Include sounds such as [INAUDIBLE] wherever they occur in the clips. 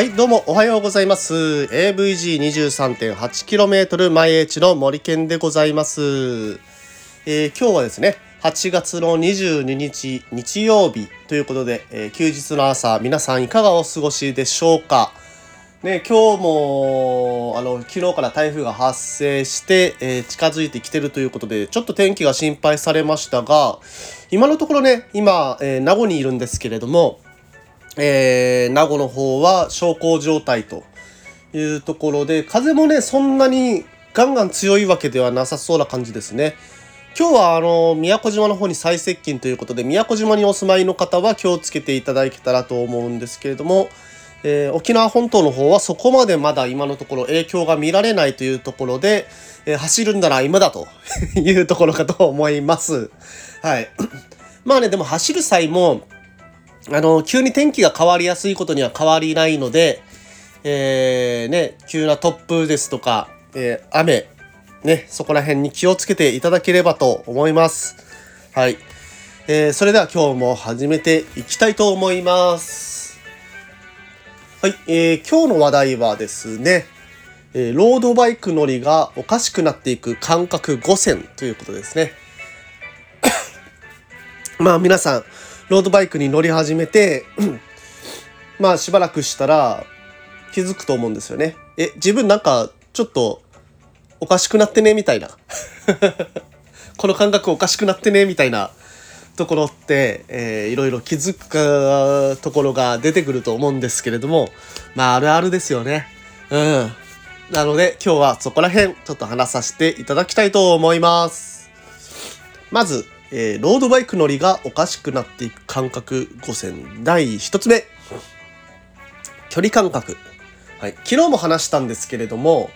はい、どうもおはようございます。AVG23.8km 毎日の森健でございます。えー今日はですね、8月の22日日曜日ということで、えー休日の朝、皆さんいかがお過ごしでしょうかね、今日もあの昨日から台風が発生して、えー近づいてきてるということでちょっと天気が心配されましたが今のところね今、えー名護にいるんですけれども、えー名護の方は小康状態というところで風もねそんなにガンガン強いわけではなさそうな感じですね。今日はあの宮古島の方に最接近ということで宮古島にお住まいの方は気をつけていただけたらと思うんですけれども、えー沖縄本島の方はそこまでまだ今のところ影響が見られないというところで、えー走るんなら今だというところかと思います。はい。まあね、でも走る際も、あの、急に天気が変わりやすいことには変わりないので、えーね、急な突風ですとか、えー雨、ね、そこら辺に気をつけていただければと思います。はい。えーそれでは今日も始めていきたいと思います。はい、えー今日の話題はですね、えーロードバイク乗りがおかしくなっていく感覚5選ということですね。[COUGHS] まあ皆さん、ロードバイクに乗り始めて、まあしばらくしたら気づくと思うんですよね。え、自分なんかちょっとおかしくなってねみたいな。[LAUGHS] この感覚おかしくなってねみたいなところって、えーいろいろ気づくところが出てくると思うんですけれども、まああるあるですよね。うん。なので今日はそこら辺ちょっと話させていただきたいと思います。まず、えーロードバイク乗りがおかしくなっていく感覚5選第1つ目。距離感覚。はい。昨日も話したんですけれども、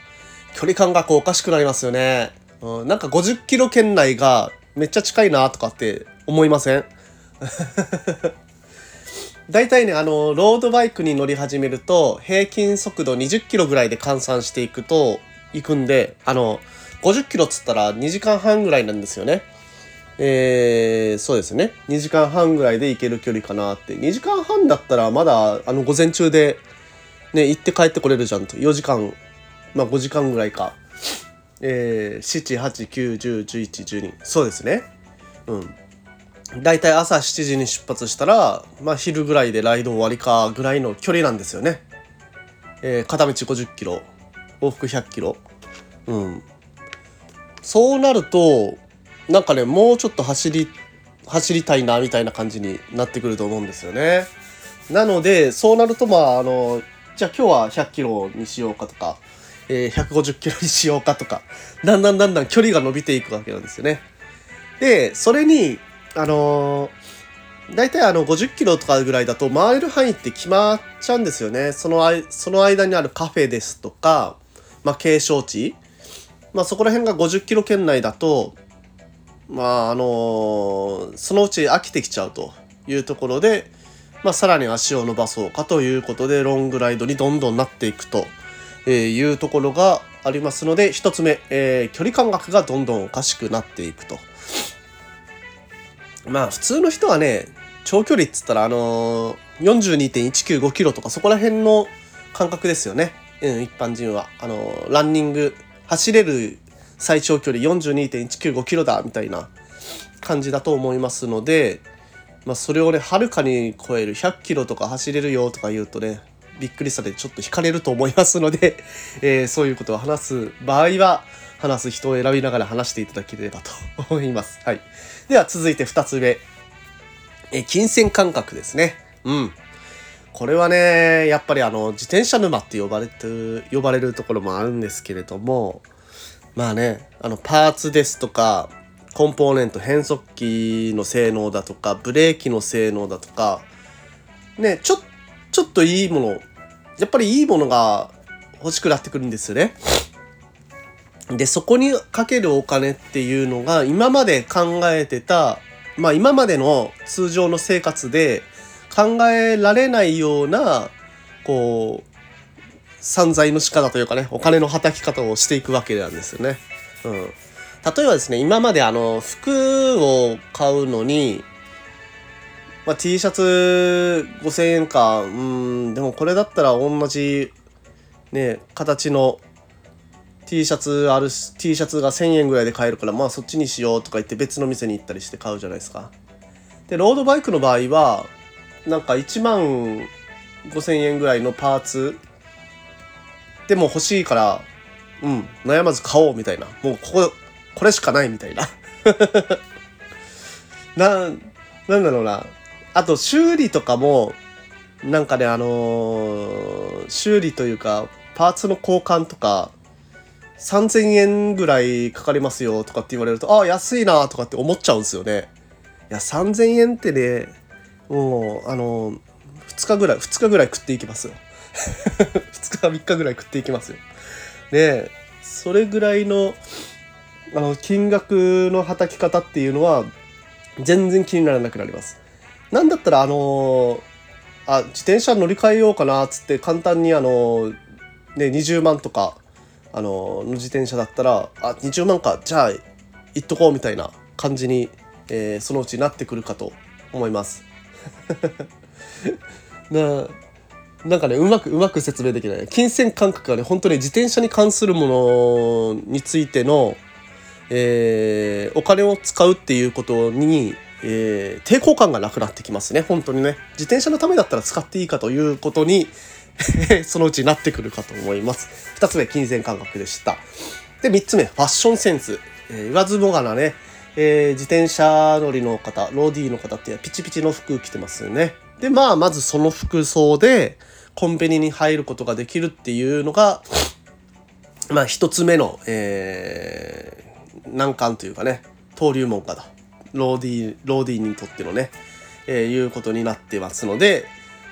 距離感覚おかしくなりますよね。うん、なんか50キロ圏内がめっちゃ近いなとかって思いません？[LAUGHS] 大体ね、あの、ロードバイクに乗り始めると、平均速度20キロぐらいで換算していくと、行くんで、あの、50キロっつったら2時間半ぐらいなんですよね。えー、そうですね。2時間半ぐらいで行ける距離かなって。2時間半だったらまだ、あの、午前中で、ね、行って帰ってこれるじゃんと。4時間、まあ5時間ぐらいか。えー、7、8、9、10、11、12。そうですね。うん。だいたい朝7時に出発したら、まあ昼ぐらいでライド終わりかぐらいの距離なんですよね。えー片道50キロ、往復100キロ。うん。そうなると、なんかね、もうちょっと走り、走りたいなみたいな感じになってくると思うんですよね。なので、そうなるとまあ、あの、じゃあ今日は100キロにしようかとか、えー150キロにしようかとか、だんだんだんだん距離が伸びていくわけなんですよね。で、それに、あのー、大体あの50キロとかぐらいだと回れる範囲って決まっちゃうんですよね。そのあその間にあるカフェですとか、まあ、景勝地。まあ、そこら辺が50キロ圏内だと、まあ、あのそのうち飽きてきちゃうというところで、まあ、さらに足を伸ばそうかということで、ロングライドにどんどんなっていくというところがありますので、一つ目、えー距離感覚がどんどんおかしくなっていくと。まあ、普通の人はね、長距離っつったら、あのー、42.195キロとかそこら辺の感覚ですよね。うん、一般人は。あのランニング、走れる最長距離42.195キロだ、みたいな感じだと思いますので、まあ、それをね、はるかに超える100キロとか走れるよとか言うとね、びっくりされてちょっと惹かれると思いますので、[LAUGHS] えーそういうことを話す場合は、話す人を選びながら話していただければと思います。はい。では続いて2つ目。え金銭感覚ですね。うん。これはね、やっぱりあの、自転車沼って呼ばれて、呼ばれるところもあるんですけれども、まあね、あの、パーツですとか、コンポーネント、変速機の性能だとか、ブレーキの性能だとか、ね、ちょ、ちょっといいもの、やっぱりいいものが欲しくなってくるんですよね。で、そこにかけるお金っていうのが、今まで考えてた、まあ今までの通常の生活で考えられないような、こう、散財の仕方というかね、お金の働き方をしていくわけなんですよね。うん。例えばですね、今まであの、服を買うのに、まあ、T シャツ5000円かうんでもこれだったら同じね形の T シャツあるし T シャツが1000円ぐらいで買えるからまあそっちにしようとか言って別の店に行ったりして買うじゃないですかでロードバイクの場合はなんか1万5000円ぐらいのパーツでも欲しいからうん悩まず買おうみたいな。もうこここれしかないみたいな。[LAUGHS] ななんだろうな。あと修理とかもなんかねあのー、修理というかパーツの交換とか3000円ぐらいかかりますよとかって言われるとああ安いなとかって思っちゃうんですよね。いや3000円ってねもうあのー、2日ぐらい2日ぐらい食っていきますよ。[LAUGHS] 2日3日ぐらい食っていきますよねそれぐらいのあの金額のはたき方っていうのは全然気にならなくなります。なんだったらあのあ自転車乗り換えようかなっつって簡単にあのね20万とかあのの自転車だったらあ20万かじゃあ行っとこうみたいな感じに、えー、そのうちなってくるかと思います。[LAUGHS] ななんかねうまくうまく説明できない。金銭感覚がね本当に自転車に関するものについてのえー、お金を使うっていうことに、えー、抵抗感がなくなってきますね。本当にね。自転車のためだったら使っていいかということに [LAUGHS] そのうちなってくるかと思います。2つ目金銭感覚でした。で3つ目ファッションセンス、えー、言わずもがなね、えー、自転車乗りの方ローディーの方ってピチピチの服着てますよね。でまあまずその服装でコンビニに入ることができるっていうのがまあ一つ目の、えー難関というかね登竜門かだローディーローディーにとってのね、えー、いうことになってますので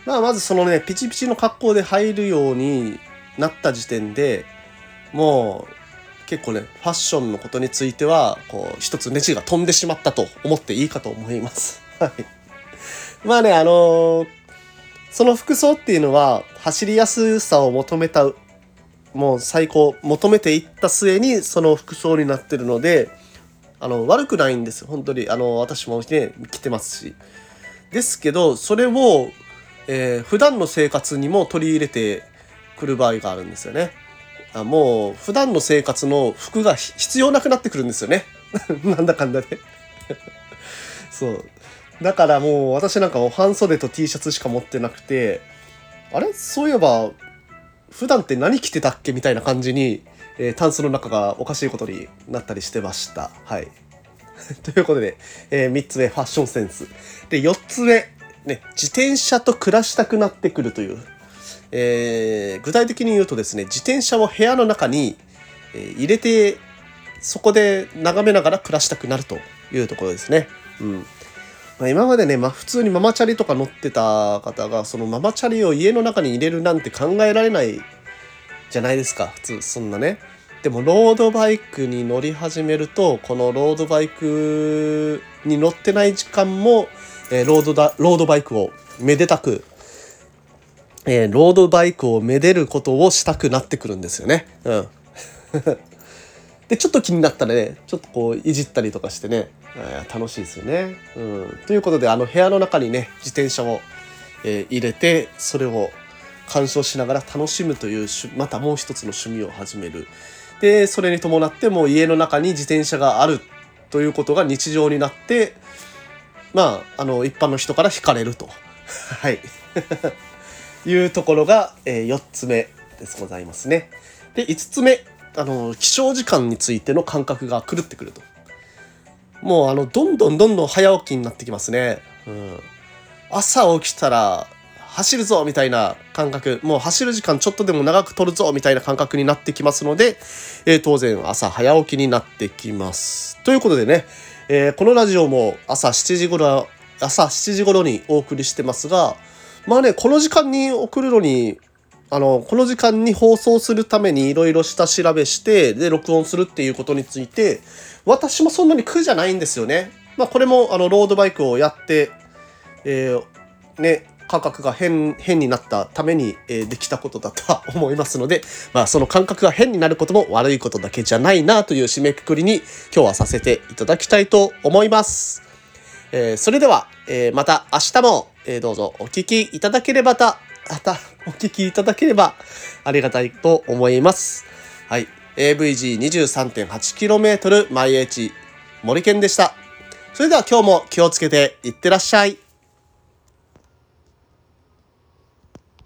まあまずそのねピチピチの格好で入るようになった時点でもう結構ねファッションのことについてはこう一つネジが飛んでしまったと思っていいかと思います。はい。まあねあのー、その服装っていうのは走りやすさを求めたもう最高求めていった末にその服装になってるのであの悪くないんです本当にあの私もね着てますし。ですけどそれを、えー、普段の生活にも取り入れてくる場合があるんですよね。あもう普段の生活の服が必要なくなってくるんですよね。[LAUGHS] なんだかんだで。[LAUGHS] そう。だからもう私なんかも半袖と T シャツしか持ってなくてあれ？そういえば普段って何着てたっけみたいな感じに、えー、タンスの中がおかしいことになったりしてました。はい。[LAUGHS] ということで、えー、3つ目、ファッションセンス。で、4つ目、ね、自転車と暮らしたくなってくるという。えー、具体的に言うとですね、自転車を部屋の中に、えー、入れて、そこで眺めながら暮らしたくなるというところですね。うん。まあ、今までね、まあ、普通にママチャリとか乗ってた方がそのママチャリを家の中に入れるなんて考えられないじゃないですか普通そんなね。でもロードバイクに乗り始めるとこのロードバイクに乗ってない時間も、えー、ロードだロードバイクをめでたく、えー、ロードバイクをめでることをしたくなってくるんですよね。うんでちょっと気になったらねちょっとこういじったりとかしてね、えー、楽しいですよね。うん、ということであの部屋の中にね自転車を、えー、入れてそれを鑑賞しながら楽しむというまたもう一つの趣味を始める。でそれに伴ってもう家の中に自転車があるということが日常になってまああの一般の人から惹かれると。[LAUGHS] はい [LAUGHS] いうところが、えー、4つ目ですございますね。で5つ目あの起床時間についての感覚が狂ってくると。もうあのどんどんどんどん早起きになってきますね、うん、朝起きたら走るぞみたいな感覚。もう走る時間ちょっとでも長く取るぞみたいな感覚になってきますので、えー、当然朝早起きになってきます。ということでね、えー、このラジオも朝7時頃朝7時頃にお送りしてますがまあねこの時間に送るのにあの、この時間に放送するためにいろいろ下調べして、で、録音するっていうことについて、私もそんなに苦じゃないんですよね。まあ、これも、あの、ロードバイクをやって、えー、ね、感覚が変、変になったために、えー、できたことだとは思いますので、まあ、その感覚が変になることも悪いことだけじゃないなという締めくくりに今日はさせていただきたいと思います。えーそれでは、えーまた明日も、えーどうぞお聞きいただければた、またお聞きいただければありがたいと思います。はい。AVG23.8km 毎日森健でした。それでは今日も気をつけていってらっしゃい。